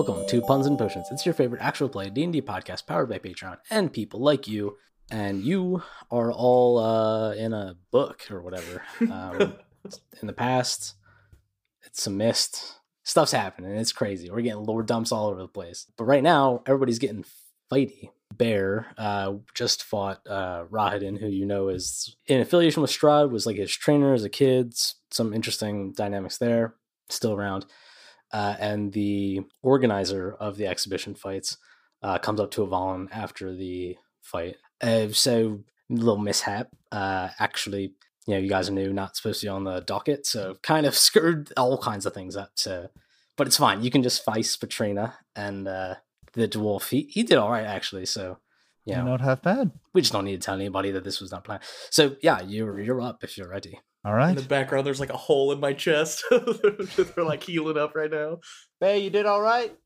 Welcome to Puns and Potions. It's your favorite actual play D&D podcast powered by Patreon and people like you. And you are all uh, in a book or whatever. Um, in the past, it's some mist. Stuff's happening. It's crazy. We're getting lore dumps all over the place. But right now, everybody's getting fighty. Bear uh, just fought uh, Rahadin, who you know is in affiliation with Strahd, was like his trainer as a kid. Some interesting dynamics there. Still around uh, and the organizer of the exhibition fights uh, comes up to Avalon after the fight. Uh, so little mishap. Uh, actually, you know, you guys are new, not supposed to be on the docket, so kind of screwed all kinds of things up. So, but it's fine. You can just face Patrina and uh, the dwarf. He he did all right actually. So. You Yeah, not half bad. we just don't need to tell anybody that this was not planned. So yeah, you're you're up if you're ready. All In the background, there's like a hole in my chest. They're like healing up right now. Bay, you did all right.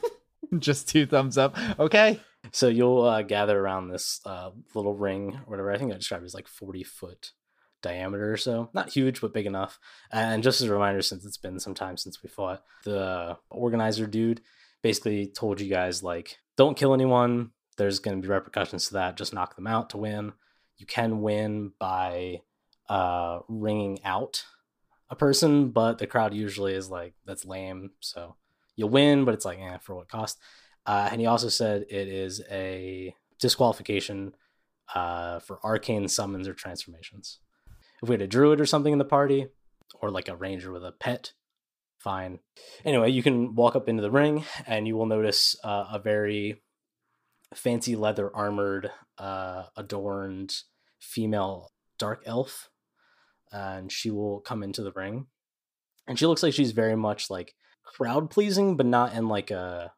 Just two thumbs up. Okay. So you'll uh, gather around this uh, little ring, or whatever. I think I described it as like forty foot diameter or so. Not huge, but big enough. And just as a reminder, since it's been some time since we fought, the organizer dude basically told you guys like, don't kill anyone. There's going to be repercussions to that. Just knock them out to win. You can win by uh, ringing out a person, but the crowd usually is like, that's lame. So you'll win, but it's like, eh, for what cost? Uh, and he also said it is a disqualification uh, for arcane summons or transformations. If we had a druid or something in the party, or like a ranger with a pet, fine. Anyway, you can walk up into the ring and you will notice uh, a very fancy leather armored, uh, adorned female dark elf. And she will come into the ring. And she looks like she's very much like crowd pleasing, but not in like a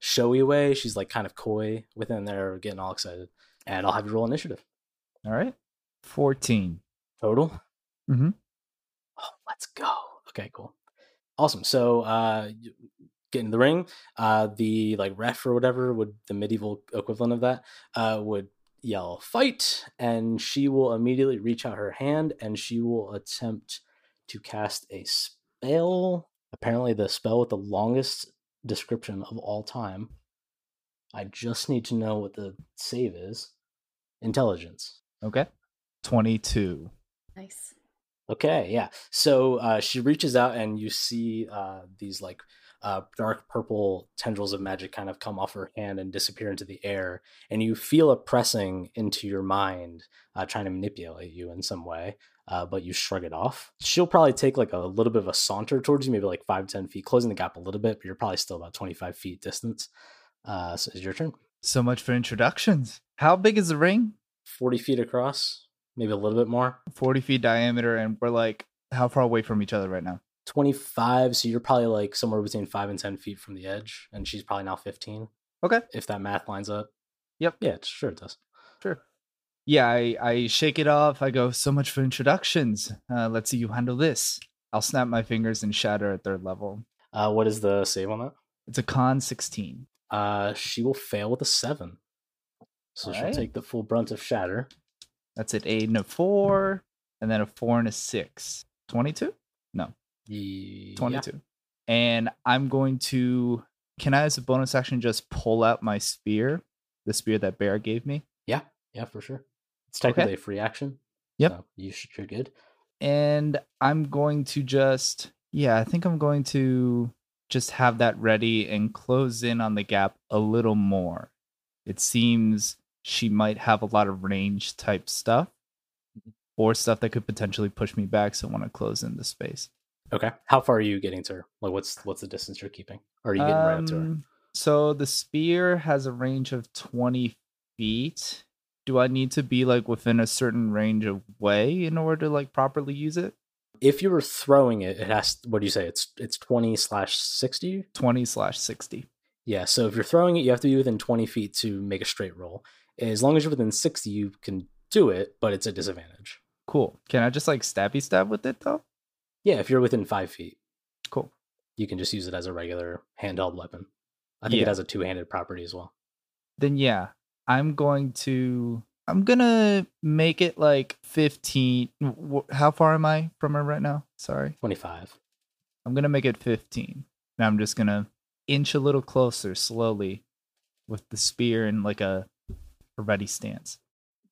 showy way. She's like kind of coy within there, getting all excited. And I'll have you roll initiative. All right. 14. Total? Mm-hmm. Oh, let's go. Okay, cool. Awesome. So uh get in the ring. Uh the like ref or whatever would the medieval equivalent of that uh would yell fight and she will immediately reach out her hand and she will attempt to cast a spell. Apparently the spell with the longest description of all time. I just need to know what the save is. Intelligence. Okay. 22. Nice. Okay, yeah. So uh, she reaches out, and you see uh, these like uh, dark purple tendrils of magic kind of come off her hand and disappear into the air, and you feel a pressing into your mind, uh, trying to manipulate you in some way. Uh, but you shrug it off. She'll probably take like a little bit of a saunter towards you, maybe like five, 10 feet, closing the gap a little bit, but you're probably still about 25 feet distance. Uh, so it's your turn. So much for introductions. How big is the ring? 40 feet across, maybe a little bit more. 40 feet diameter, and we're like, how far away from each other right now? 25 so you're probably like somewhere between 5 and 10 feet from the edge and she's probably now 15 Okay. if that math lines up Yep. yeah sure it does Sure. Yeah, I, I shake it off. I go, so much for introductions. Uh, let's see you handle this. I'll snap my fingers and shatter at third level. uh what is the save on that It's a con 16. uh she will fail with a 7 so she'll Alright. take the full brunt of shatter That's an 8 and a 4, and then a 4 and a 6. 22? No, yeah. 22. And I'm going to, can I, as a bonus action, just pull out my spear? The spear that Bear gave me? yeah yeah for sure it's technically Okay. a free action Yep. so you should, you're good and I'm going to just yeah, I think I'm going to just have that ready and close in on the gap a little more. It seems she might have a lot of range type stuff mm-hmm. or stuff that could potentially push me back, so I want to close in the space. Okay how far are you getting to her like what's what's the distance you're keeping or are you getting right up to her Um, So the spear has a range of 20 feet. Do I need to be like within a certain range of way in order to like properly use it? if you were throwing it it has what do you say it's it's 20 slash 60 20 slash 60. Yeah, so if you're throwing it, you have to be within 20 feet to make a straight roll. As long as you're within 60, you can do it, but it's a disadvantage. Cool. Can I just like stabby stab with it though? Yeah, if you're within five feet, Cool. you can just use it as a regular handheld weapon. I think it has a two handed property as well. Then yeah, I'm going to I'm gonna make it like 15. How far am I from her right now? Sorry. 25. I'm gonna make it 15. Now I'm just gonna inch a little closer slowly with the spear in like a, a ready stance.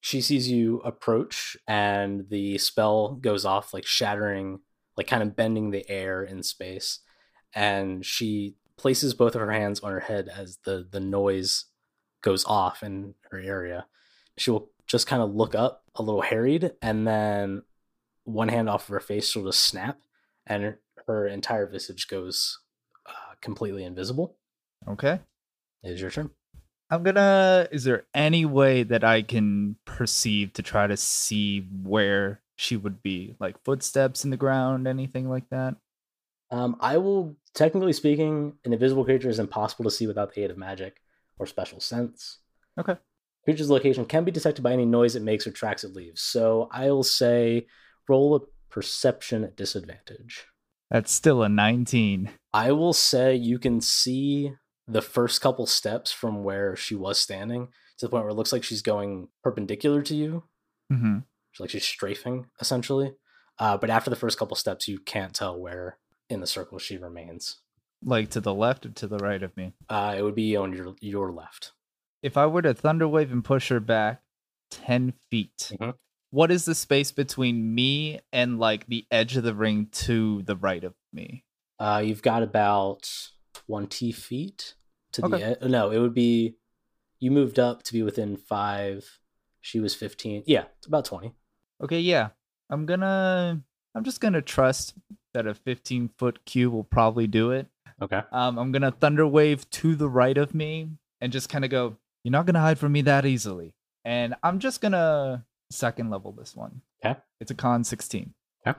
She sees you approach, and the spell goes off, like shattering, like kind of bending the air in space. And she places both of her hands on her head as the the noise goes off in her area. She will just kind of look up, a little harried, and then one hand off of her face will just snap, and her, her entire visage goes uh, completely invisible. Okay. It is your turn. I'm gonna. Is there any way that I can perceive to try to see where she would be? Like footsteps in the ground, anything like that? Um, I will, technically speaking, an invisible creature is impossible to see without the aid of magic or special sense. Okay. Creature's location can be detected by any noise it makes or tracks it leaves. So I'll say roll a perception at disadvantage. That's still a 19. I will say you can see the first couple steps from where she was standing to the point where it looks like she's going perpendicular to you. Mm-hmm. It's like she's strafing essentially. Uh, but after the first couple steps, you can't tell where in the circle she remains. Like to the left or to the right of me? Uh, it would be on your your left. If I were to thunderwave and push her back 10 feet, Mhm. what is the space between me and like the edge of the ring to the right of me? Uh, you've got about twenty feet to the edge. No, it would be you moved up to be within five. She was fifteen. Yeah, it's about twenty. Okay, yeah. I'm gonna. I'm just gonna trust that a 15 foot cube will probably do it. Okay. Um, I'm gonna thunder wave to the right of me and just kind of go. You're not gonna hide from me that easily. And I'm just gonna second level this one. Okay. It's a con 16. Okay.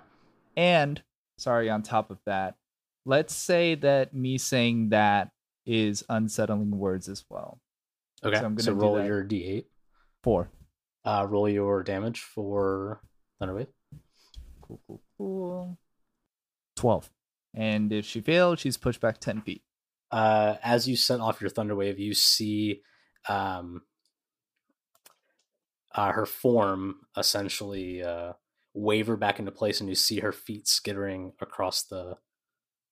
And sorry, on top of that, let's say that me saying that is unsettling words as well. Okay. So I'm gonna do roll your d8. Four. Uh, roll your damage for Thunderwave. Cool, cool, cool. 12. And if she fails, she's pushed back 10 feet. Uh, as you set off your Thunderwave, you see um, uh, her form essentially uh, waver back into place, and you see her feet skittering across the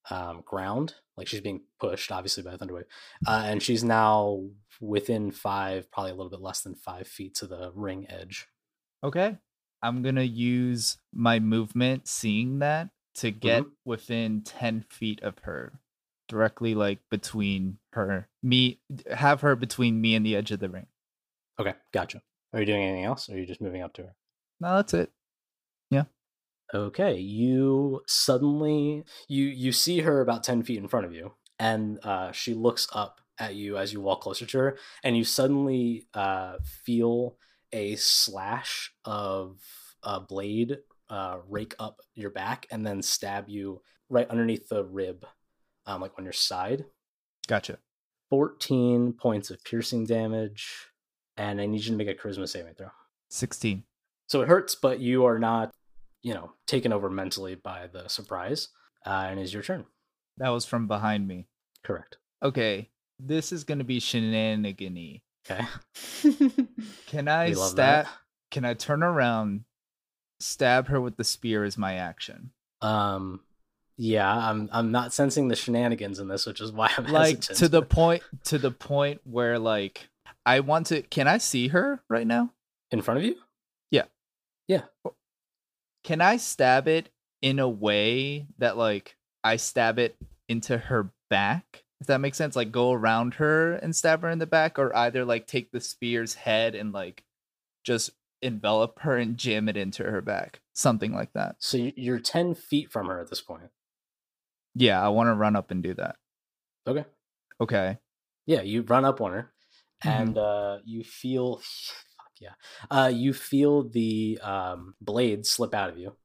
um, ground, like she's being pushed, obviously by a Thunderwave. Uh, and she's now within five, probably a little bit less than five feet to the ring edge. Okay. I'm going to use my movement, seeing that, to get within 10 feet of her. Directly, like between her, me, have her between me and the edge of the ring. Okay, gotcha. Are you doing anything else, or are you just moving up to her? No, that's it. Okay, you suddenly you you see her about ten feet in front of you, and uh, she looks up at you as you walk closer to her, and you suddenly uh, feel a slash of a blade uh, rake up your back and then stab you right underneath the rib, um, like on your side. Gotcha. Fourteen points of piercing damage, and I need you to make a charisma saving throw. 16. So it hurts, but you are not, you know, taken over mentally by the surprise. Uh, and it's your turn. That was from behind me. Correct. Okay. This is going to be shenanigan Okay. Can I stab? that. Can I turn around, stab her with the spear as my action? Um, yeah, I'm I'm not sensing the shenanigans in this, which is why I'm Like hesitant. to the point to the point where like I want to can I see her right now? in front of you. Can I stab it in a way that like I stab it into her back? If that makes sense, like go around her and stab her in the back, or either like take the spear's head and like just envelop her and jam it into her back. Something like that. So you- you're ten feet from her at this point. Yeah, I want to run up and do that. Okay. Okay. Yeah, you run up on her, Mhm. and uh, you feel, yeah, uh, you feel the um, blade slip out of you,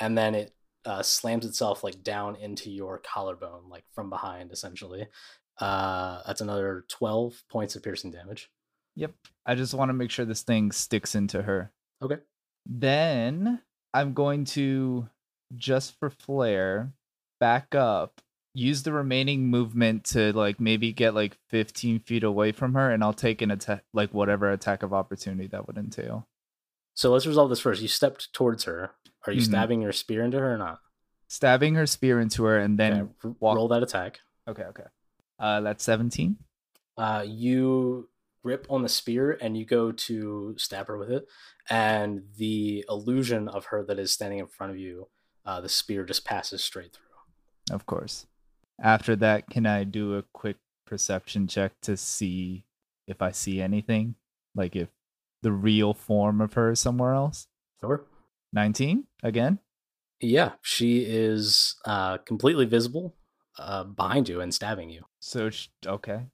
and then it uh, slams itself like down into your collarbone, like from behind, essentially. Uh, that's another twelve points of piercing damage. Yep. I just want to make sure this thing sticks into her. Okay. Then I'm going to just for flair back up, use the remaining movement to like maybe get like 15 feet away from her, and I'll take an attack, like whatever attack of opportunity that would entail. So let's resolve this first. You stepped towards her. Are you Mhm. stabbing your spear into her or not? Stabbing her spear into her, and then Okay, walk- roll that attack. okay, okay. Uh, that's 17. Uh, you grip on the spear and you go to stab her with it, and the illusion of her that is standing in front of you, uh, the spear just passes straight through. Of course. After that, can I do a quick perception check to see if I see anything? Like if the real form of her is somewhere else? Sure. 19 again? Yeah, she is uh, completely visible uh, behind you and stabbing you. So, sh- okay.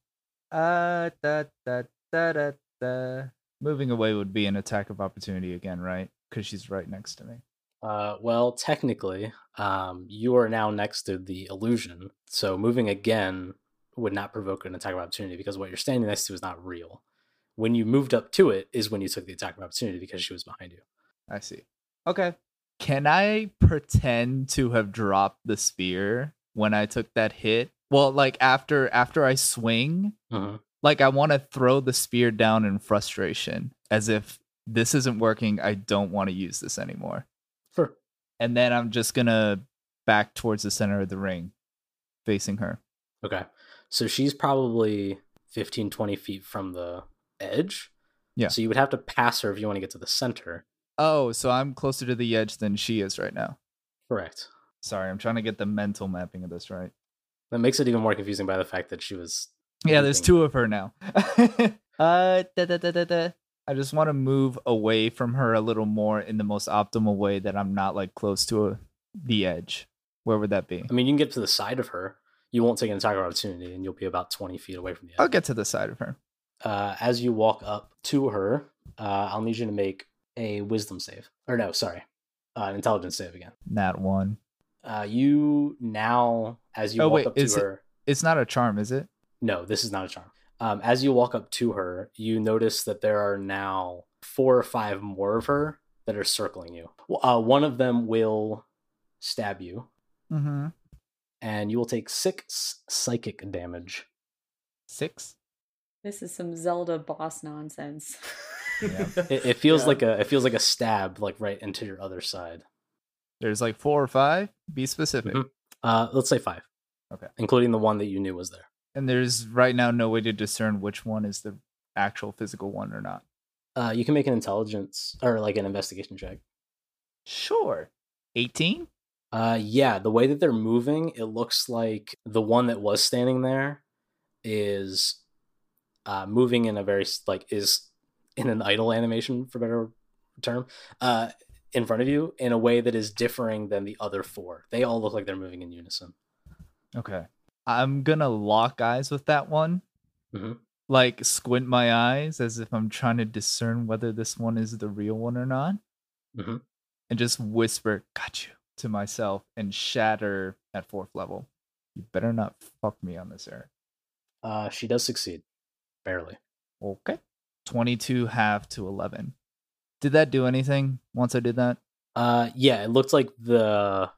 Uh, da, da, da, da, da. Moving away would be an attack of opportunity again, right? Because she's right next to me. Uh, well, technically, um, you are now next to the illusion, so moving again would not provoke an attack of opportunity because what you're standing next to is not real. When you moved up to it is when you took the attack of opportunity because she was behind you. I see. Okay. Can I pretend to have dropped the spear when I took that hit? Well, like after after I swing, Mm-hmm. like I want to throw the spear down in frustration as if this isn't working, I don't want to use this anymore. Sure. And then I'm just going to back towards the center of the ring facing her. Okay. So she's probably 15, 20 feet from the edge. Yeah. So you would have to pass her if you want to get to the center. Oh, so I'm closer to the edge than she is right now. Correct. Sorry, I'm trying to get the mental mapping of this right. That makes it even more confusing by the fact that she was. Yeah, there's two of her now. uh, da, da, da, da, da. I just want to move away from her a little more in the most optimal way that I'm not like close to a, the edge. Where would that be? I mean, you can get to the side of her. You won't take an attack of opportunity, and you'll be about 20 feet away from the edge. I'll get to the side of her. uh, as you walk up to her, uh, I'll need you to make a wisdom save. Or no, sorry, uh, an intelligence save again. Nat one. Uh, you now, as you Oh, walk wait, up to it- her, It's not a charm, is it? no, this is not a charm. Um, as you walk up to her, you notice that there are now four or five more of her that are circling you. Uh, one of them will stab you, Mm-hmm. and you will take six psychic damage. Six. This is some Zelda boss nonsense. Yeah. It, it feels Yeah. like a it feels like a stab, like right into your other side. There's like four or five. Be specific. Mhm. Uh, let's say five. Okay. Including the one that you knew was there. And there's right now no way to discern which one is the actual physical one or not. Uh, you can make an intelligence or like an investigation check. Sure. 18? Uh, yeah, the way that they're moving, it looks like the one that was standing there is uh, moving in a very like is in an idle animation for better term uh, in front of you in a way that is differing than the other four. They all look like they're moving in unison. Okay. I'm gonna lock eyes with that one. Mhm. Like squint my eyes as if I'm trying to discern whether this one is the real one or not. Mhm. And just whisper, got you, to myself and shatter at fourth level. You better not fuck me on this air. Uh, she does succeed, barely. Okay. 22 half to 11. Did that do anything once I did that? Uh, yeah, it looked like the,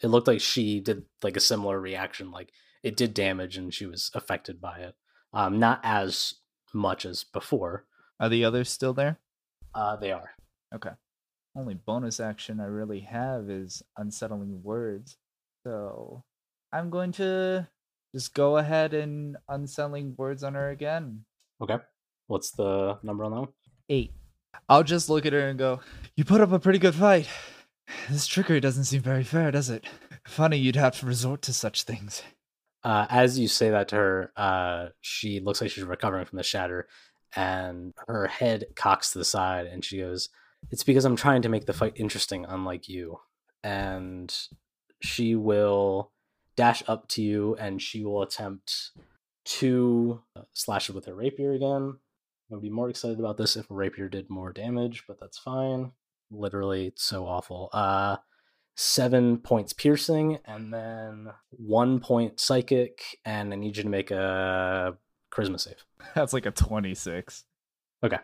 it looked like she did like a similar reaction. Like it did damage and she was affected by it. Um, not as much as before. Are the others still there? Uh, they are. Okay. Only bonus action I really have is unsettling words. So I'm going to just go ahead and unsettling words on her again. Okay. What's the number on that one? Eight. I'll just look at her and go, You put up a pretty good fight. This trickery doesn't seem very fair, does it? Funny you'd have to resort to such things. Uh, as you say that to her, uh, she looks like she's recovering from the shatter, and her head cocks to the side, and she goes, "It's because I'm trying to make the fight interesting, unlike you." And she will dash up to you, and she will attempt to uh, slash it with her rapier again. I'd be more excited about this if a rapier did more damage, but that's fine. Literally, it's so awful. Uh, seven points piercing, and then one point psychic, and I need you to make a charisma save. That's like a 26. Okay,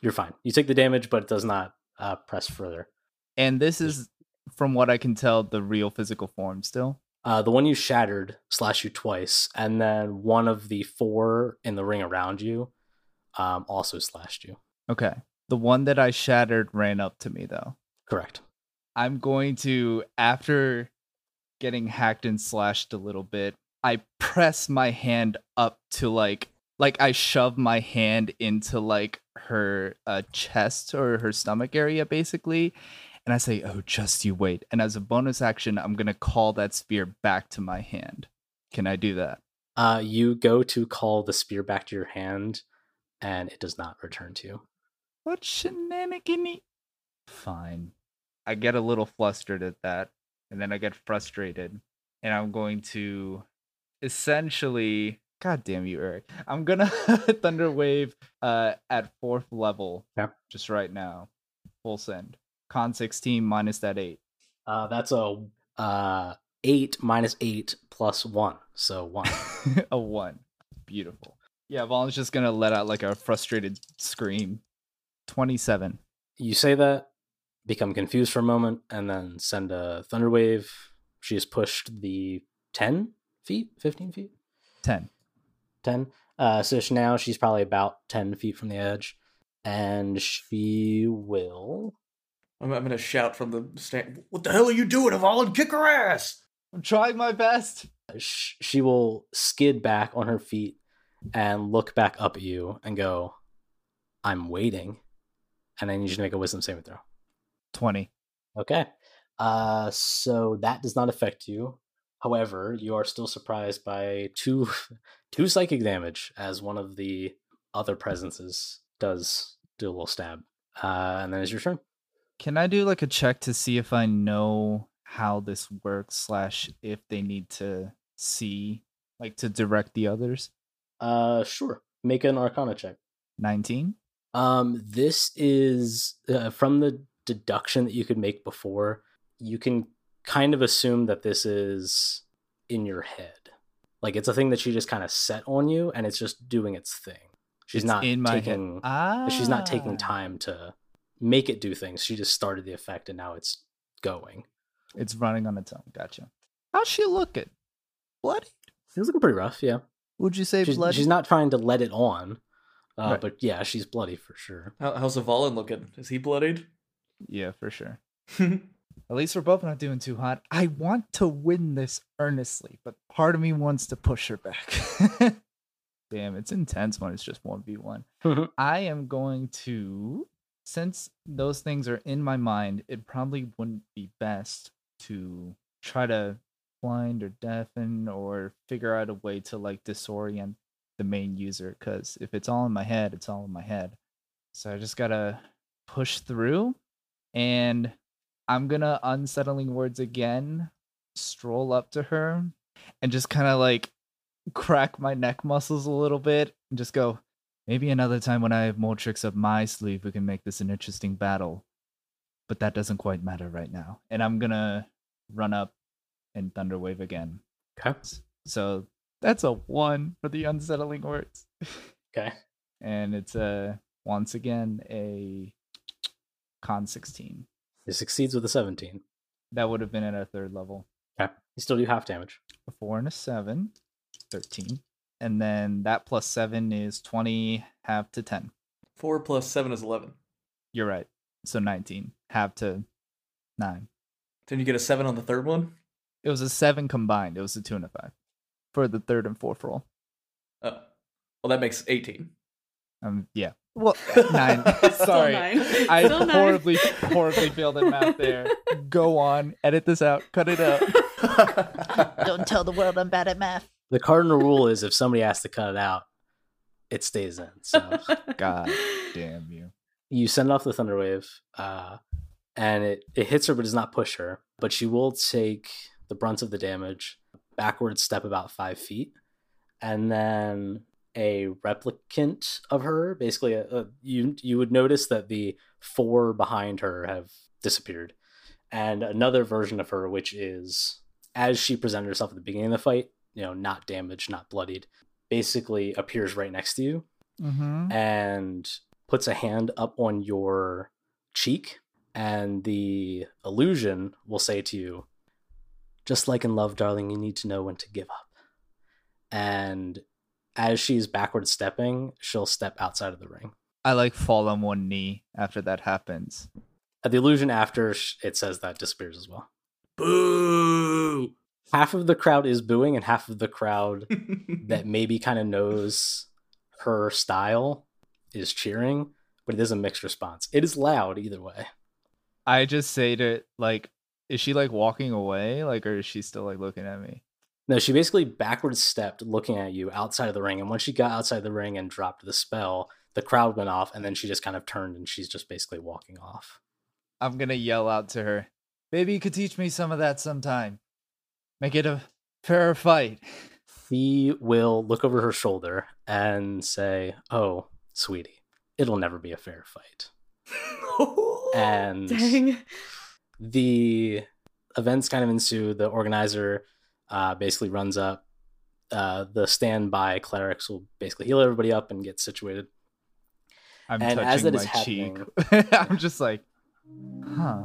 you're fine. You take the damage, but it does not uh, press further. And this is, from what I can tell, the real physical form still. Uh, the one you shattered slash you twice, and then one of the four in the ring around you um, also slashed you. Okay. The one that I shattered ran up to me, though. Correct. I'm going to, after getting hacked and slashed a little bit, I press my hand up to like like I shove my hand into like her uh, chest or her stomach area basically and I say, "Oh, just you wait." And as a bonus action, I'm going to call that spear back to my hand. Can I do that? Uh, you go to call the spear back to your hand, and it does not return to you. What shenanigans? Fine. I get a little flustered at that, and then I get frustrated, and I'm going to essentially. God damn you, Eric! I'm gonna Thunderwave uh at fourth level. Yeah. Just right now, full send. Con 16 minus that eight. Uh, that's a uh eight minus eight plus one, so one. a one. Beautiful. Yeah, Valen's just gonna let out like a frustrated scream. Twenty-seven. you say that, become confused for a moment, and then send a thunder wave. She has pushed the ten feet, fifteen feet, Ten. ten. Uh, so she- now she's probably about ten feet from the edge, and she will. I'm, I'm gonna shout from the stand. What the hell are you doing, Avalon? Kick her ass! I'm trying my best. sh- She will skid back on her feet and look back up at you and go, "I'm waiting," and I need you to make a wisdom saving throw. Twenty. Okay. Uh, so that does not affect you. However, you are still surprised by two two psychic damage as one of the other presences does do a little stab. Uh, and then it's your turn. Can I do like a check to see if I know how this works, slash if they need to see like to direct the others? Uh, sure. Make an Arcana check. Nineteen. Um, this is uh, from the deduction that you could make before. You can kind of assume that this is in your head. Like it's a thing that she just kind of set on you, and it's just doing its thing. She's It's not in my taking. Ah. she's not taking time to make it do things. She just started the effect, and now it's going. It's running on its own. Gotcha. How's she looking? Bloody? She's looking pretty rough. Yeah, Would you say she's, bloody? she's not trying to let it on, uh, Right. but yeah, she's bloody for sure. How, how's Avalon looking? Is he bloodied? Yeah, for sure. At least we're both not doing too hot. I want to win this earnestly, but part of me wants to push her back. Damn, it's intense when it's just 1v1. Mhm. I am going to, since those things are in my mind, it probably wouldn't be best to try to blind or deafen or figure out a way to like disorient the main user. Because if it's all in my head, it's all in my head. So I just gotta push through and I'm gonna unsettling words again, stroll up to her, and just kind of like crack my neck muscles a little bit and just go, maybe another time when I have more tricks up my sleeve, we can make this an interesting battle. But that doesn't quite matter right now. And I'm gonna run up and thunderwave again. Okay. So that's a one for the unsettling words. Okay. and it's a once again a con 16. It succeeds with a seventeen. That would have been at a third level. Okay. You still do half damage. A four and a seven, 13. And then that plus seven is 20, half to 10. Four plus seven is eleven. You're right. So 19, half to nine. Didn't you get a seven on the third one? It was a seven combined. It was a two and a five for the third and fourth roll. Oh, well, that makes eighteen. Um, yeah. Well, nine. Sorry. nine. I Still nine. horribly, horribly failed at math there. Go on. Edit this out. Cut it out. Don't tell the world I'm bad at math. The cardinal rule is if somebody has to cut it out, it stays in. So God damn you. you send off the thunder wave, uh, and it, it hits her but does not push her. But she will take the brunt of the damage, backward step about five feet, and then a replicant of her. Basically, a, a- you you would notice that the four behind her have disappeared, and another version of her, which is as she presented herself at the beginning of the fight, you know, not damaged, not bloodied, basically appears right next to you Mm-hmm. and puts a hand up on your cheek, and the illusion will say to you, Just like in love, darling, you need to know when to give up. And as she's backward stepping, she'll step outside of the ring. I like fall on one knee after that happens. Uh, The illusion after it says that disappears as well. Boo! half of the crowd is booing and half of the crowd that maybe kind of knows her style is cheering, but it is a mixed response. It is loud either way. I just say to like, is she like walking away, like, or is she still like looking at me? No, she basically backwards stepped looking at you outside of the ring. And once she got outside the ring and dropped the spell, the crowd went off and then she just kind of turned and she's just basically walking off. I'm gonna yell out to her, "Maybe you could teach me some of that sometime. Make it a fair fight." He will look over her shoulder and say, Oh, sweetie, it'll never be a fair fight. And Dang. the events kind of ensue. The organizer uh, basically runs up. Uh, the standby clerics will basically heal everybody up and get situated. I'm And touching my is cheek. I'm just like, huh.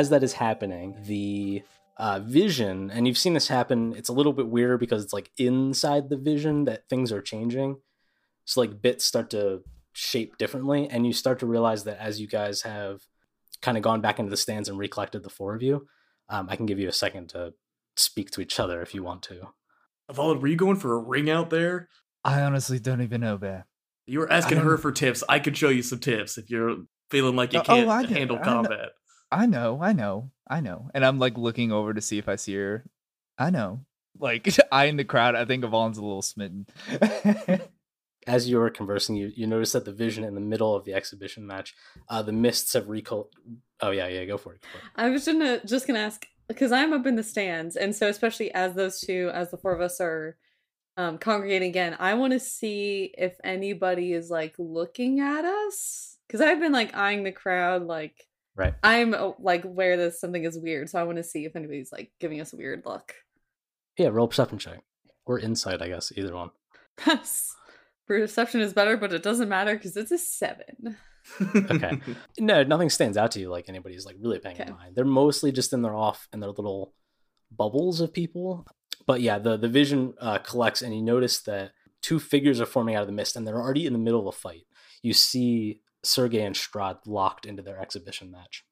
As that is happening, the uh, vision, and you've seen this happen, it's a little bit weirder because it's like inside the vision that things are changing. So, like, bits start to shape differently, and you start to realize that as you guys have kind of gone back into the stands and recollected the four of you, um, I can give you a second to speak to each other if you want to. Avalid, were you going for a ring out there? I honestly don't even know, Bear. You were asking her for tips. I could show you some tips if you're feeling like you Oh, can't I handle combat. I know, I know, I know. And I'm like looking over to see if I see her. I know. Like I in the crowd, I think Yvonne's a little smitten. As you were conversing, you, you notice that the vision in the middle of the exhibition match, uh, the mists have recol. Oh, yeah, yeah, go for it. Go for it. I was gonna just gonna ask because I'm up in the stands, and so especially as those two, as the four of us are um, congregating again, I want to see if anybody is like looking at us because I've been like eyeing the crowd, like Right. I'm uh, like aware that something is weird, so I want to see if anybody's like giving us a weird look. Yeah, roll perception check. Or insight, I guess, either one. Perception is better, but it doesn't matter because it's a seven. Okay. No, nothing stands out to you like anybody's like really paying Okay. mind. They're mostly just in their off in their little bubbles of people. But yeah, the the vision uh, collects, and you notice that two figures are forming out of the mist, and they're already in the middle of a fight. You see Sergei and Strahd locked into their exhibition match.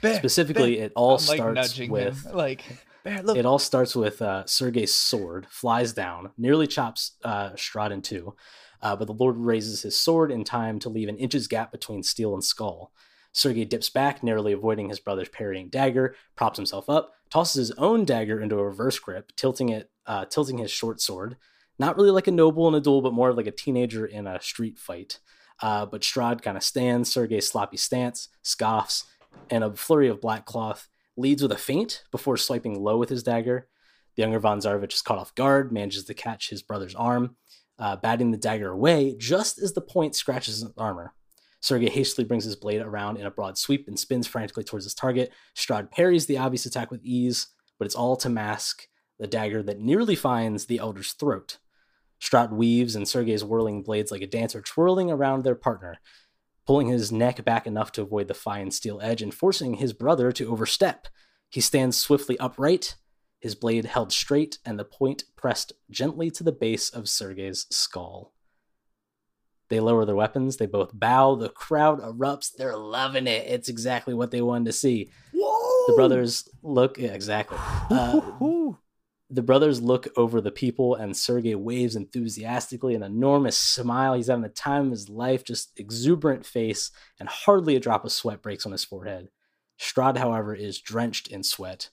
Bear, Specifically, Bear. it all I'm, like, starts nudging with like Bear, it all starts with uh, Sergei's sword flies down, nearly chops uh, Strahd in two, uh, but the Lord raises his sword in time to leave an inch's gap between steel and skull. Sergei dips back, narrowly avoiding his brother's parrying dagger, props himself up, tosses his own dagger into a reverse grip, tilting it, uh, tilting his short sword. Not really like a noble in a duel, but more like a teenager in a street fight. Uh, but Strahd kind of stands Sergei's sloppy stance, scoffs, and a flurry of black cloth, leads with a feint before swiping low with his dagger. The younger Von Zarovich is caught off guard, manages to catch his brother's arm, uh, batting the dagger away just as the point scratches his armor. Sergei hastily brings his blade around in a broad sweep and spins frantically towards his target. Strahd parries the obvious attack with ease, but it's all to mask the dagger that nearly finds the elder's throat. Strahd weaves and Sergei's whirling blades like a dancer, twirling around their partner, pulling his neck back enough to avoid the fine steel edge and forcing his brother to overstep. He stands swiftly upright, his blade held straight and the point pressed gently to the base of Sergei's skull. They lower their weapons, they both bow, the crowd erupts, they're loving it. It's exactly what they wanted to see. Whoa! The brothers look yeah, exactly. Uh, the brothers look over the people, and Sergei waves enthusiastically, an enormous smile. He's having the time of his life, just exuberant face, and hardly a drop of sweat breaks on his forehead. Strahd, however, is drenched in sweat.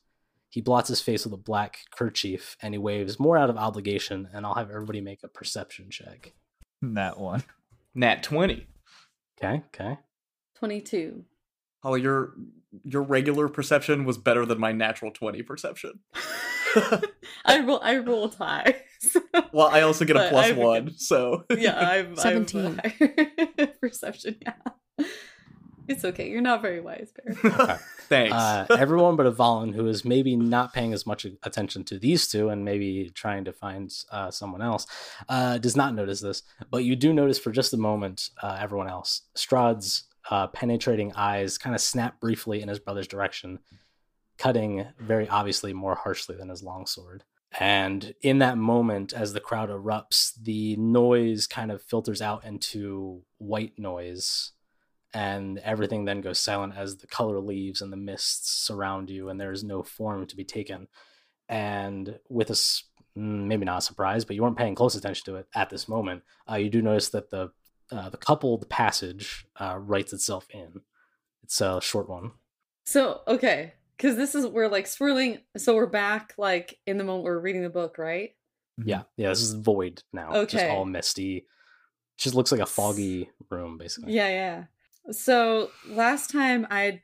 He blots his face with a black kerchief, and he waves more out of obligation. And I'll have everybody make a perception check. that one. Nat 20. Okay, okay. 22. Holly, your your regular perception was better than my natural 20 perception. I roll I rolled high. so- Well, I also get a plus I- one, so yeah, I'm 17. I'm perception, yeah. It's okay. You're not very wise, Bear. thanks. Uh, everyone but Avalon, who is maybe not paying as much attention to these two and maybe trying to find uh, someone else, uh, does not notice this. But you do notice for just a moment uh, everyone else. Strahd's uh, penetrating eyes kind of snap briefly in his brother's direction, cutting very obviously more harshly than his longsword. And in that moment, as the crowd erupts, the noise kind of filters out into white noise and everything then goes silent as the color leaves and the mists surround you and there is no form to be taken and with a mm, maybe not a surprise but you weren't paying close attention to it at this moment uh, you do notice that the uh, the coupled passage uh, writes itself in it's a short one So, okay. Because this is, we're like swirling. So we're back like in the moment we're reading the book, right? yeah yeah this is void now just Okay. all misty just looks like a foggy room basically Yeah, yeah. So last time I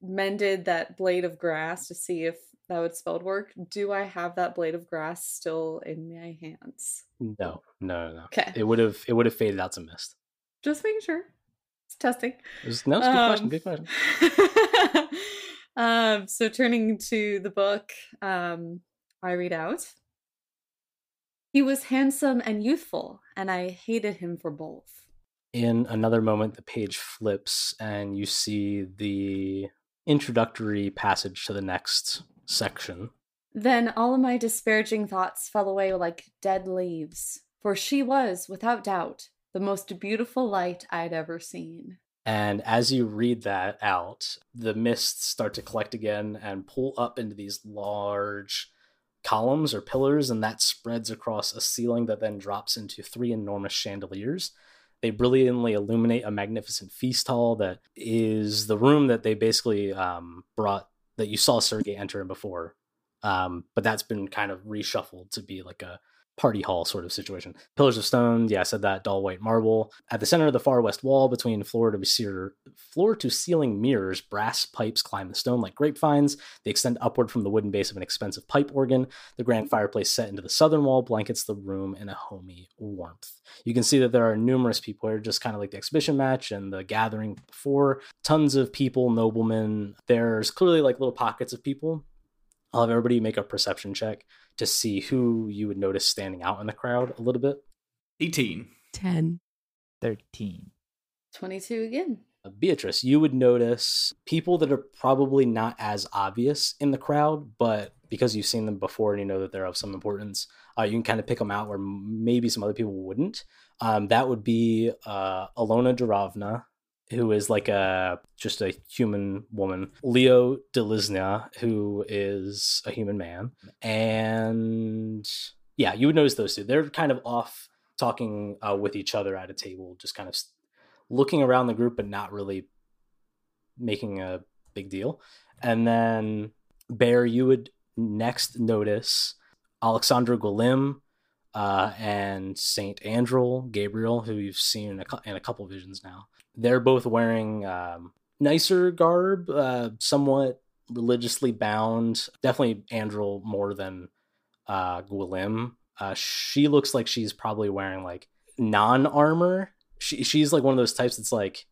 mended that blade of grass to see if that would spell work. Do I have that blade of grass still in my hands? no no no Okay. it would have it would have faded out to mist Just making sure. It's testing. it was, no it's a good question Um, good question um, so turning to the book, um, I read out. He was handsome and youthful, and I hated him for both. in another moment the page flips and you see the introductory passage to the next section Then all of my disparaging thoughts fell away like dead leaves, for she was, without doubt, the most beautiful light I'd ever seen. and as you read that out the mists start to collect again and pull up into these large columns or pillars and that spreads across a ceiling that then drops into three enormous chandeliers they brilliantly illuminate a magnificent feast hall that is the room that they basically um, brought that you saw Sergei enter in before. Um, but that's been kind of reshuffled to be like a party hall sort of situation. Pillars of stone, yeah, I said that, dull white marble. At the center of the far west wall, between floor to ceil- floor to ceiling mirrors, brass pipes climb the stone like grapevines. They extend upward from the wooden base of an expensive pipe organ. The grand fireplace set into the southern wall blankets the room in a homey warmth. You can see that there are numerous people here, just kind of like the exhibition match and the gathering before. Tons of people, noblemen. There's clearly like little pockets of people. I'll have everybody make a perception check to see who you would notice standing out in the crowd a little bit. 18. 10. 13. 22 again. Uh, Beatrice, you would notice people that are probably not as obvious in the crowd, but because you've seen them before and you know that they're of some importance, uh, you can kind of pick them out where maybe some other people wouldn't. Um, that would be uh, Alona Durovna, who is like a just a human woman, Leo Dilisnya, who is a human man, and yeah, you would notice those two. They're kind of off talking uh, with each other at a table, just kind of looking around the group, but not really making a big deal. And then Bear, you would next notice Alexandra Golim uh, and Saint Andrel Gabriel, who you've seen in a, in a couple visions now. They're both wearing um, nicer garb, uh, somewhat religiously bound. Definitely Andrel more than uh. Uh, she looks like she's probably wearing like non armor. She she's like one of those types that's like,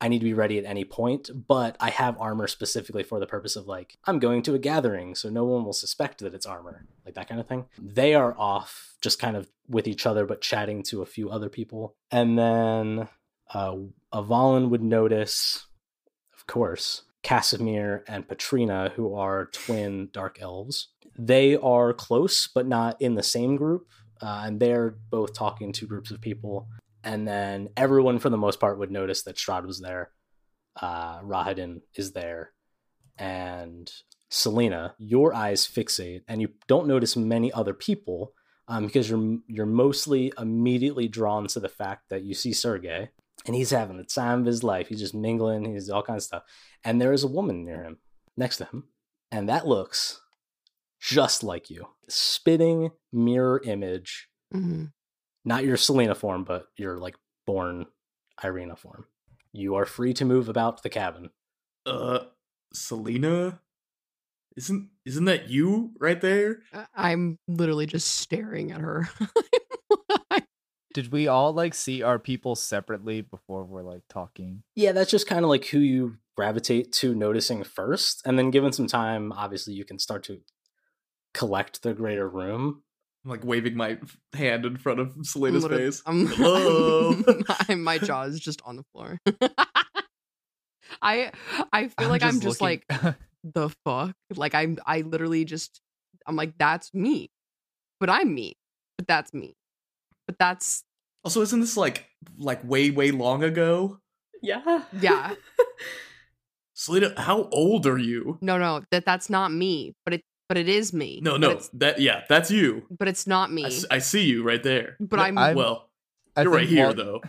I need to be ready at any point, but I have armor specifically for the purpose of like I'm going to a gathering, so no one will suspect that it's armor, like that kind of thing. They are off, just kind of with each other, but chatting to a few other people, and then uh, Avalon would notice, of course, Kasimir and Patrina, who are twin dark elves. They are close, but not in the same group. Uh, and they're both talking to groups of people. And then everyone, for the most part, would notice that Strahd was there. Uh, Rahadin is there. And Selena, your eyes fixate, and you don't notice many other people um, because you're you're mostly immediately drawn to the fact that you see Sergei, and he's having the time of his life. He's just mingling. He's all kinds of stuff. And there is a woman near him, next to him, and that looks just like you. Spitting mirror image, Mhm. not your Selena form, but your like born Ireena form. You are free to move about the cabin. Uh, Selena, isn't isn't that you right there? I'm literally just staring at her. Did we all like see our people separately before we're like talking? Yeah, that's just kind of like who you gravitate to noticing first. And then given some time, obviously you can start to collect the greater room. I'm like waving my hand in front of Selena's face. I'm, Hello. I'm- my jaw is just on the floor. I I feel like I'm just looking- like the fuck. Like I'm I literally just I'm like that's me, but I'm me, but that's me, but that's Also, isn't this like like way way long ago? Yeah. Yeah. Selena, how old are you? no no that that's not me, but it but it is me. No, no, it's, that yeah, that's you. but it's not me. I, s- I see you right there. But No, I'm- I'm- well, I you're right here while- though.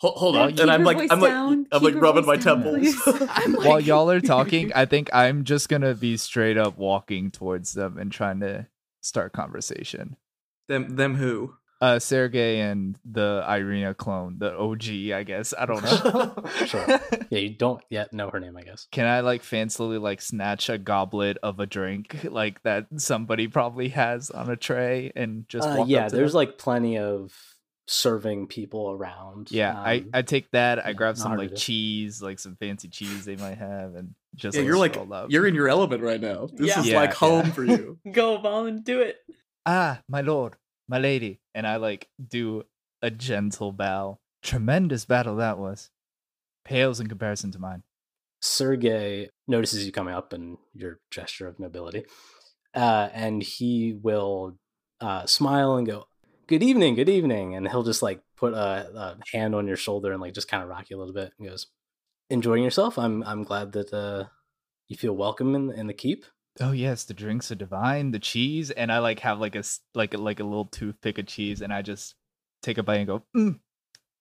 Hold, hold on, and I'm like, I'm like, down. I'm like rubbing my down, temples. like, While y'all are talking, I think I'm just gonna be straight up walking towards them and trying to start conversation. them, them who? Uh, Sergei and the Ireena clone, the OG, I guess. I don't know. Sure. Yeah, you don't yet know her name, I guess. Can I like fancily like snatch a goblet of a drink like that somebody probably has on a tray and just Uh, walk yeah, up to there's them? like plenty of serving people around. yeah, I Um, I take that. I yeah, grab some like cheese, like some fancy cheese they might have, and just Yeah, like, you're like up. you're in your element right now. This Yeah. is Yeah, like yeah. home for you. Go, Valen, do it. ah, my lord, my lady, and I like do a gentle bow. Tremendous battle that was. Pales in comparison to mine. Sergei notices you coming up and your gesture of nobility, uh, and he will uh, smile and go, "Good evening, good evening," and he'll just like put a, a hand on your shoulder and like just kind of rock you a little bit. And goes, "Enjoying yourself? I'm I'm glad that uh, you feel welcome in in the keep." Oh yes, the drinks are divine. The cheese, and I like have like a like a, like a little toothpick of cheese, and I just take a bite and go, mm,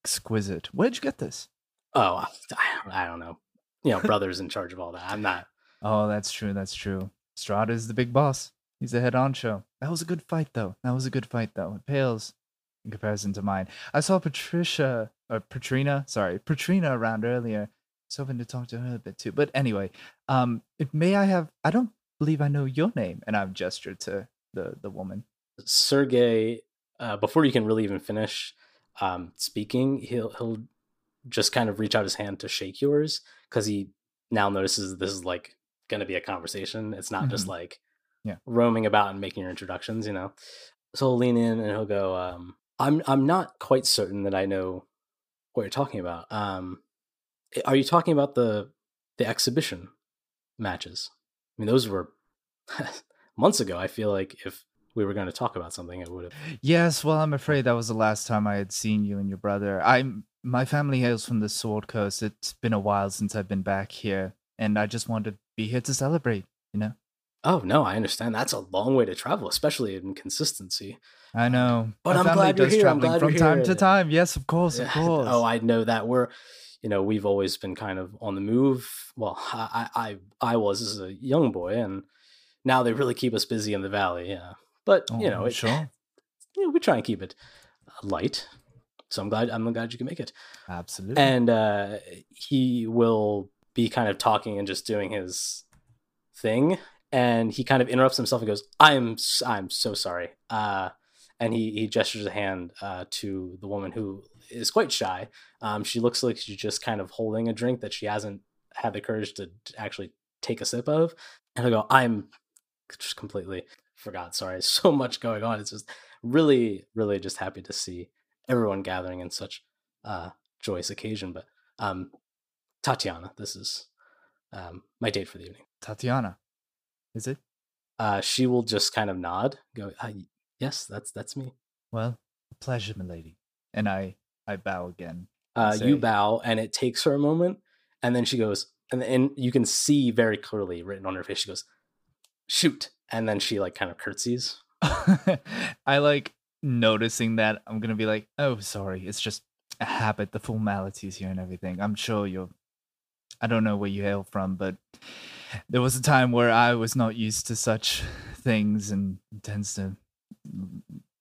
exquisite. Where'd you get this? Oh, I, I don't know. You know, brother's in charge of all that. I'm not. Oh, that's true. That's true. Strada is the big boss. He's the head honcho. That was a good fight, though. That was a good fight, though. It pales in comparison to mine. I saw Patricia or Patrina, sorry, Patrina around earlier. I was hoping to talk to her a bit too. But anyway, um, it- may I have? I don't believe I know your name, and I've gestured to the the woman. Sergei, uh, before you can really even finish um, speaking, he'll he'll just kind of reach out his hand to shake yours because he now notices this is like going to be a conversation. It's not just Mhm. like Yeah. roaming about and making your introductions, you know. So he'll lean in and he'll go, um, "I'm I'm not quite certain that I know what you're talking about. Um, are you talking about the the exhibition matches? I mean, those were months ago. I feel like if we were going to talk about something, it would have. Yes, well, I'm afraid that was the last time I had seen you and your brother. I'm my family hails from the Sword Coast. It's been a while since I've been back here, and I just wanted to be here to celebrate. You know, Oh no, I understand. That's a long way to travel, especially in consistency. I um, know, But I'm glad you're here. I'm traveling glad from you're time here. to time. Yes, of course, of oh, course. Oh, I know that we're, you know, we've always been kind of on the move. Well, I, I I was as a young boy, and now they really keep us busy in the valley. Yeah, but you know, Oh, it, sure. you know, we try and keep it uh, light. So I'm glad I'm glad you can make it. absolutely. and uh, he will be kind of talking and just doing his thing, and he kind of interrupts himself and goes, "I'm I'm so sorry." Uh, and he he gestures a hand uh, to the woman who is quite shy. Um, she looks like she's just kind of holding a drink that she hasn't had the courage to actually take a sip of. And I go, "I'm just completely forgot. Sorry, so much going on. It's just really, really just happy to see everyone gathering in such uh, joyous occasion. But um, Tatiana, this is um, my date for the evening. Tatiana, is it? Uh, she will just kind of nod, go, uh, "Yes, that's that's me." Well, a pleasure, milady. And I I bow again. Uh, Say- you bow, and it takes her a moment, and then she goes, and and you can see very clearly written on her face. She goes, "Shoot!" And then she like kind of curtsies. I like noticing that. I'm gonna be like, oh, sorry. It's just a habit, the formalities here and everything. I'm sure you're. I don't know where you hail from, but there was a time where I was not used to such things and tends to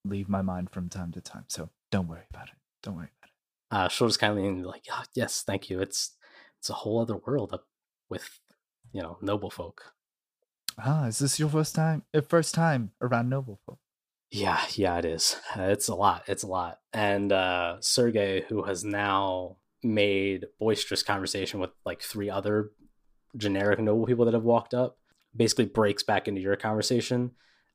leave my mind from time to time. So don't worry about it. Don't worry about it. uh, she'll just kind of lean like, "Ah, yes, thank you. It's it's a whole other world up with you know noble folk. Ah, is this your first time? Uh, first time around Noble? Yeah, yeah, it is. It's a lot. It's a lot. And uh, Sergei, who has now made boisterous conversation with like three other generic noble people that have walked up, basically breaks back into your conversation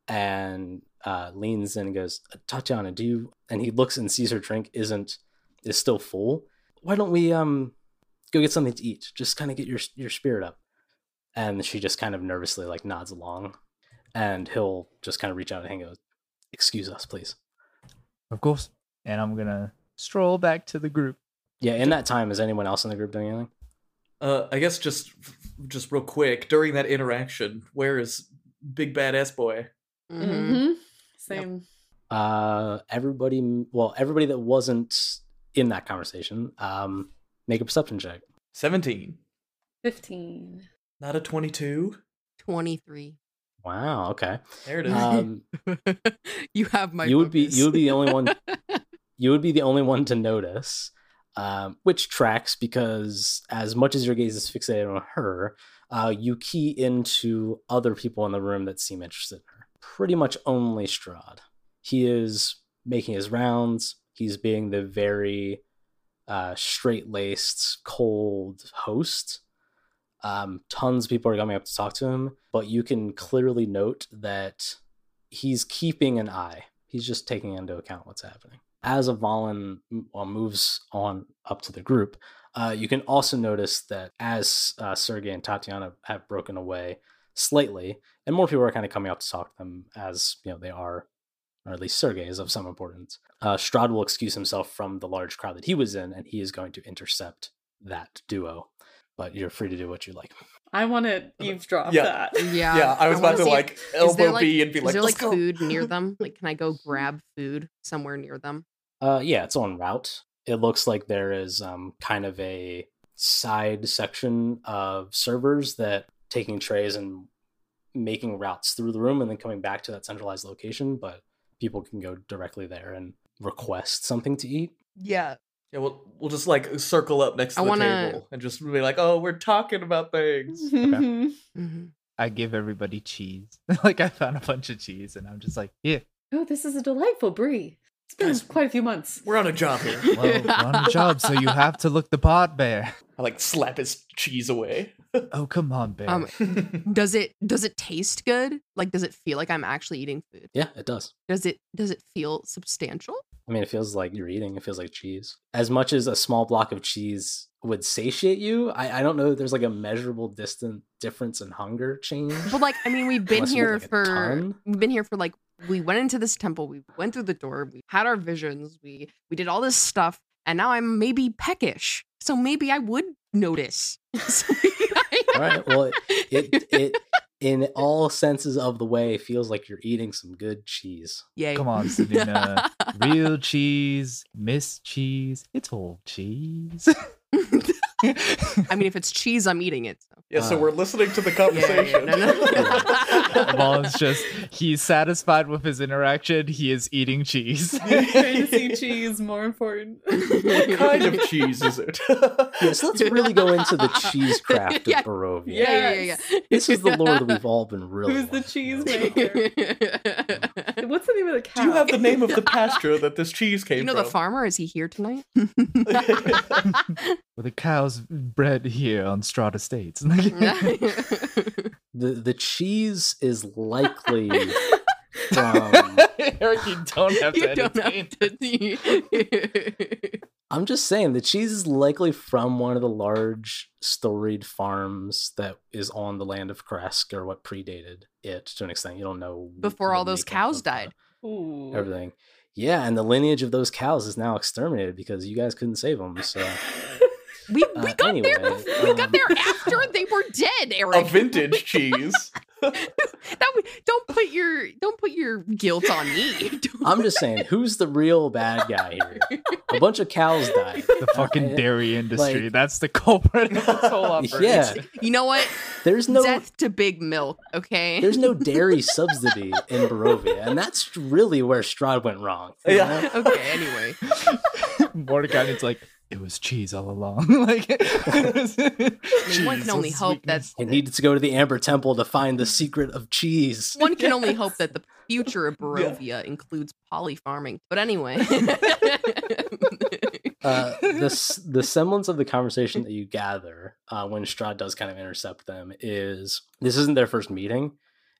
and uh, leans in and goes, "Tatiana, do you?" And he looks and sees her drink isn't is still full. Why don't we um go get something to eat? Just kind of get your your spirit up. And she just kind of nervously like nods along, and he'll just kind of reach out and go, excuse us, please. Of course. And I'm gonna stroll back to the group. Yeah, in that time, is anyone else in the group doing anything? Uh, I guess just just real quick during that interaction, where is Big Bad S Boy? Mhm. Mm-hmm. Same. Uh, everybody, well, everybody that wasn't in that conversation, um, make a perception check. Seventeen, 15. Not a twenty-two. 23. Wow. Okay. There it is. Um, you have my you would be you would be the only one. You would be the only one to notice, um, which tracks because as much as your gaze is fixated on her, uh, you key into other people in the room that seem interested in her. Pretty much only Strahd. He is making his rounds. He's being the very uh, straight laced, cold host. Um, tons of people are coming up to talk to him, but you can clearly note that he's keeping an eye. He's just taking into account what's happening. As Avalon uh, moves on up to the group, uh, you can also notice that as uh, Sergei and Tatiana have broken away slightly, and more people are kind of coming up to talk to them as you know they are, or at least Sergei is of some importance. Uh, will excuse himself from the large crowd that he was in, and he is going to intercept that duo. But you're free to do what you like. I want to eavesdrop Yeah. that. Yeah. yeah, I was wanna about to see if- like is elbow there, like- B and be like, Is there like go." food near them? Like, can I go grab food somewhere near them? Uh, yeah, it's on route. It looks like there is um, kind of a side section of servers that taking trays and making routes through the room and then coming back to that centralized location. But people can go directly there and request something to eat. Yeah. Yeah, we'll we'll just like circle up next to I the wanna- table and just be like, "Oh, we're talking about things." Mhm. hmm I give everybody cheese. like I found a bunch of cheese and I'm just like, here. oh, this is a delightful brie. It's been Guys- quite a few months. We're on a job here. Well, we're on a job, so you have to look the part, bear. I like slap his cheese away. Oh come on, bear. Um, does it does it taste good? Like, does it feel like I'm actually eating food? Yeah, it does. Does it does it feel substantial? I mean, it feels like you're eating. It feels like cheese. As much as a small block of cheese would satiate you, I, I don't know that there's like a measurable distant difference in hunger change. But like, I mean, we've been here like, for we've been here for like we went into this temple, we went through the door, we had our visions, we we did all this stuff, and now I'm maybe peckish. So maybe I would notice. So maybe I- All right. Well, it it in all senses of the way feels like you're eating some good cheese. Yay. Come on, Selena. Real cheese, Miss Cheese. It's all cheese. I mean, if it's cheese, I'm eating it. So. Yeah, so Uh, we're listening to the Yeah, yeah, conversation. yeah. No, no. Well, it's just he's satisfied with his interaction. He is eating cheese. Fantasy cheese more important. what kind of cheese is it? Yes, let's really go into the cheesecraft of Yeah. Barovia. Yeah, yeah, yeah, yeah. This is the lore that we've all been really. Who's the wanting cheese maker? you What's the name of the cow? Do you have the name of the pasture that this cheese came from? You know the farmer? Is he here tonight? With the cows bred here on Strahd Estates. The the cheese is likely from. Eric, you don't have to you don't have to. I'm just saying the cheese is likely from one of the large storied farms that is on the land of Krezk or what predated it to an extent. You don't know Before all those cows died. Ooh. Everything. Yeah, and the lineage of those cows is now exterminated because you guys couldn't save them. So We, we Uh, got there. anyway, bef- We got um, there after they were dead, A vintage cheese. that w- don't put your don't put your guilt on me. Don't- I'm just saying, who's the real bad guy here? A bunch of cows died. The fucking dairy industry. Like- That's the culprit of this whole operation. Yeah, you know what? there's no Death to big milk. Okay. there's no dairy subsidy in Barovia, and that's really where Strahd went wrong. Yeah. know? okay. Anyway, Mordecai is like, it was cheese all along. like, one can only hope that- He needed to go to the Amber Temple to find the secret of cheese. one can only hope that the future of Barovia includes poly farming. But anyway. Uh, the the semblance of the conversation that you gather uh, when Strahd does kind of intercept them is this isn't their first meeting.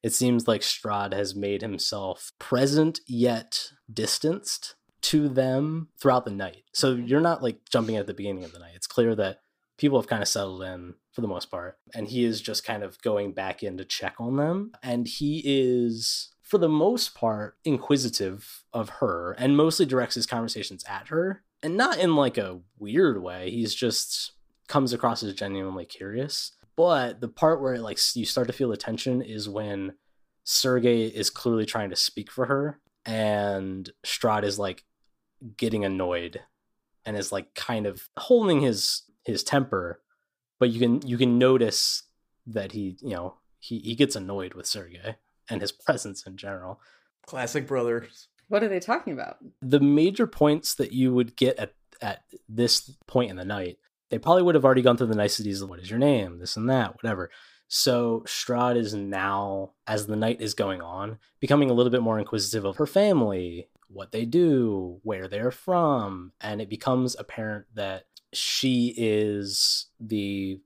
It seems like Strahd has made himself present yet distanced to them throughout the night. So you're not like jumping at the beginning of the night. It's clear that people have kind of settled in for the most part, and he is just kind of going back in to check on them. And he is, for the most part, inquisitive of her and mostly directs his conversations at her and not in like a weird way. He's just comes across as genuinely curious. But the part where it, like you start to feel the tension is when Sergei is clearly trying to speak for her, and Strahd is like getting annoyed and is like kind of holding his his temper, but you can you can notice that he you know he he gets annoyed with Sergei and his presence in general. Classic brothers. What are they talking about? the major points that you would get at at this point in the night, they probably would have already gone through the niceties of what is your name, this and that, whatever. So Strahd is now, as the night is going on, becoming a little bit more inquisitive of her family, what they do, where they're from, and it becomes apparent that she is the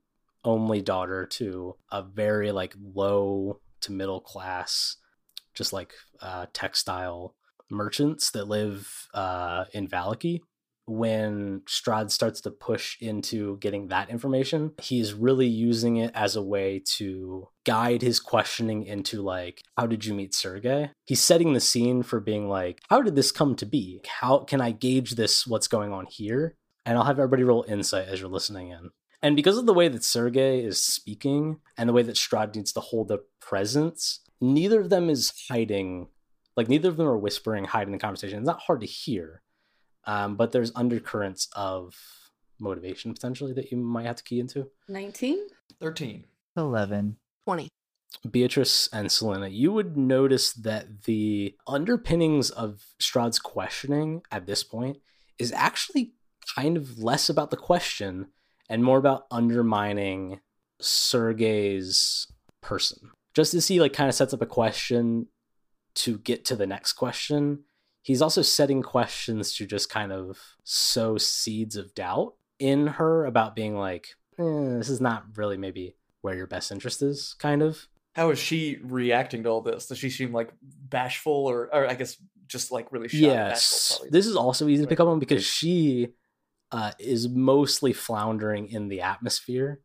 only daughter to a very like low to middle class, just like uh, textile merchants that live uh, in Vallaki. When Strahd starts to push into getting that information, he is really using it as a way to guide his questioning into like, how did you meet Sergei? He's setting the scene for being like, how did this come to be? How can I gauge this? What's going on here? And I'll have everybody roll insight as you're listening in. And because of the way that Sergei is speaking and the way that Strahd needs to hold a presence, neither of them is hiding like neither of them are whispering hiding the conversation it's not hard to hear um, but there's undercurrents of motivation potentially that you might have to key into 19? 13. 11. Twenty. beatrice and selena you would notice that the underpinnings of strahd's questioning at this point is actually kind of less about the question and more about undermining sergei's person just as he like kind of sets up a question to get to the next question he's also setting questions to just kind of sow seeds of doubt in her about being like eh, this is not really maybe where your best interest is kind of. How is she reacting to all this? Does she seem like bashful or, or I guess just like really shy? yes. bashful, this is also easy to pick up on because she uh, is mostly floundering in the atmosphere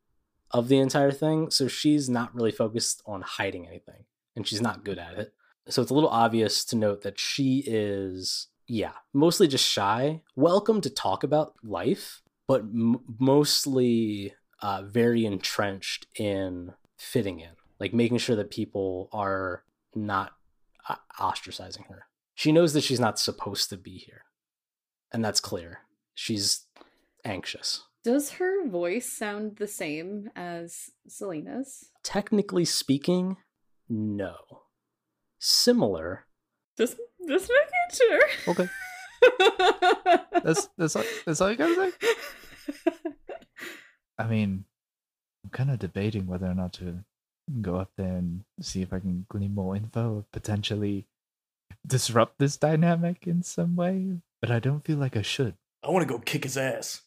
of the entire thing. So she's not really focused on hiding anything and she's not good at it so it's a little obvious to note that she is yeah mostly just shy welcome to talk about life but m- mostly uh, very entrenched in fitting in like making sure that people are not uh, ostracizing her she knows that she's not supposed to be here and that's clear she's anxious Does her voice sound the same as Selena's? Technically speaking, no. Similar. Just just making sure. Okay. That's that's all, that's all you gotta say. I mean, I'm kind of debating whether or not to go up there and see if I can glean more info, potentially disrupt this dynamic in some way. But I don't feel like I should. I want to go kick his ass.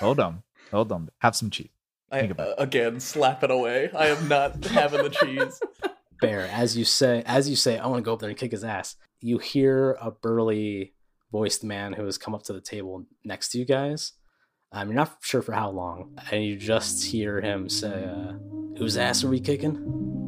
Hold on, hold on. Have some cheese. I Think about uh, again slap it away. I am not having the cheese. Bear, as you say, as you say, I want to go up there and kick his ass. You hear a burly voiced man who has come up to the table next to you guys. Um, you're not sure for how long, and you just hear him say, uh, "Whose ass are we kicking?"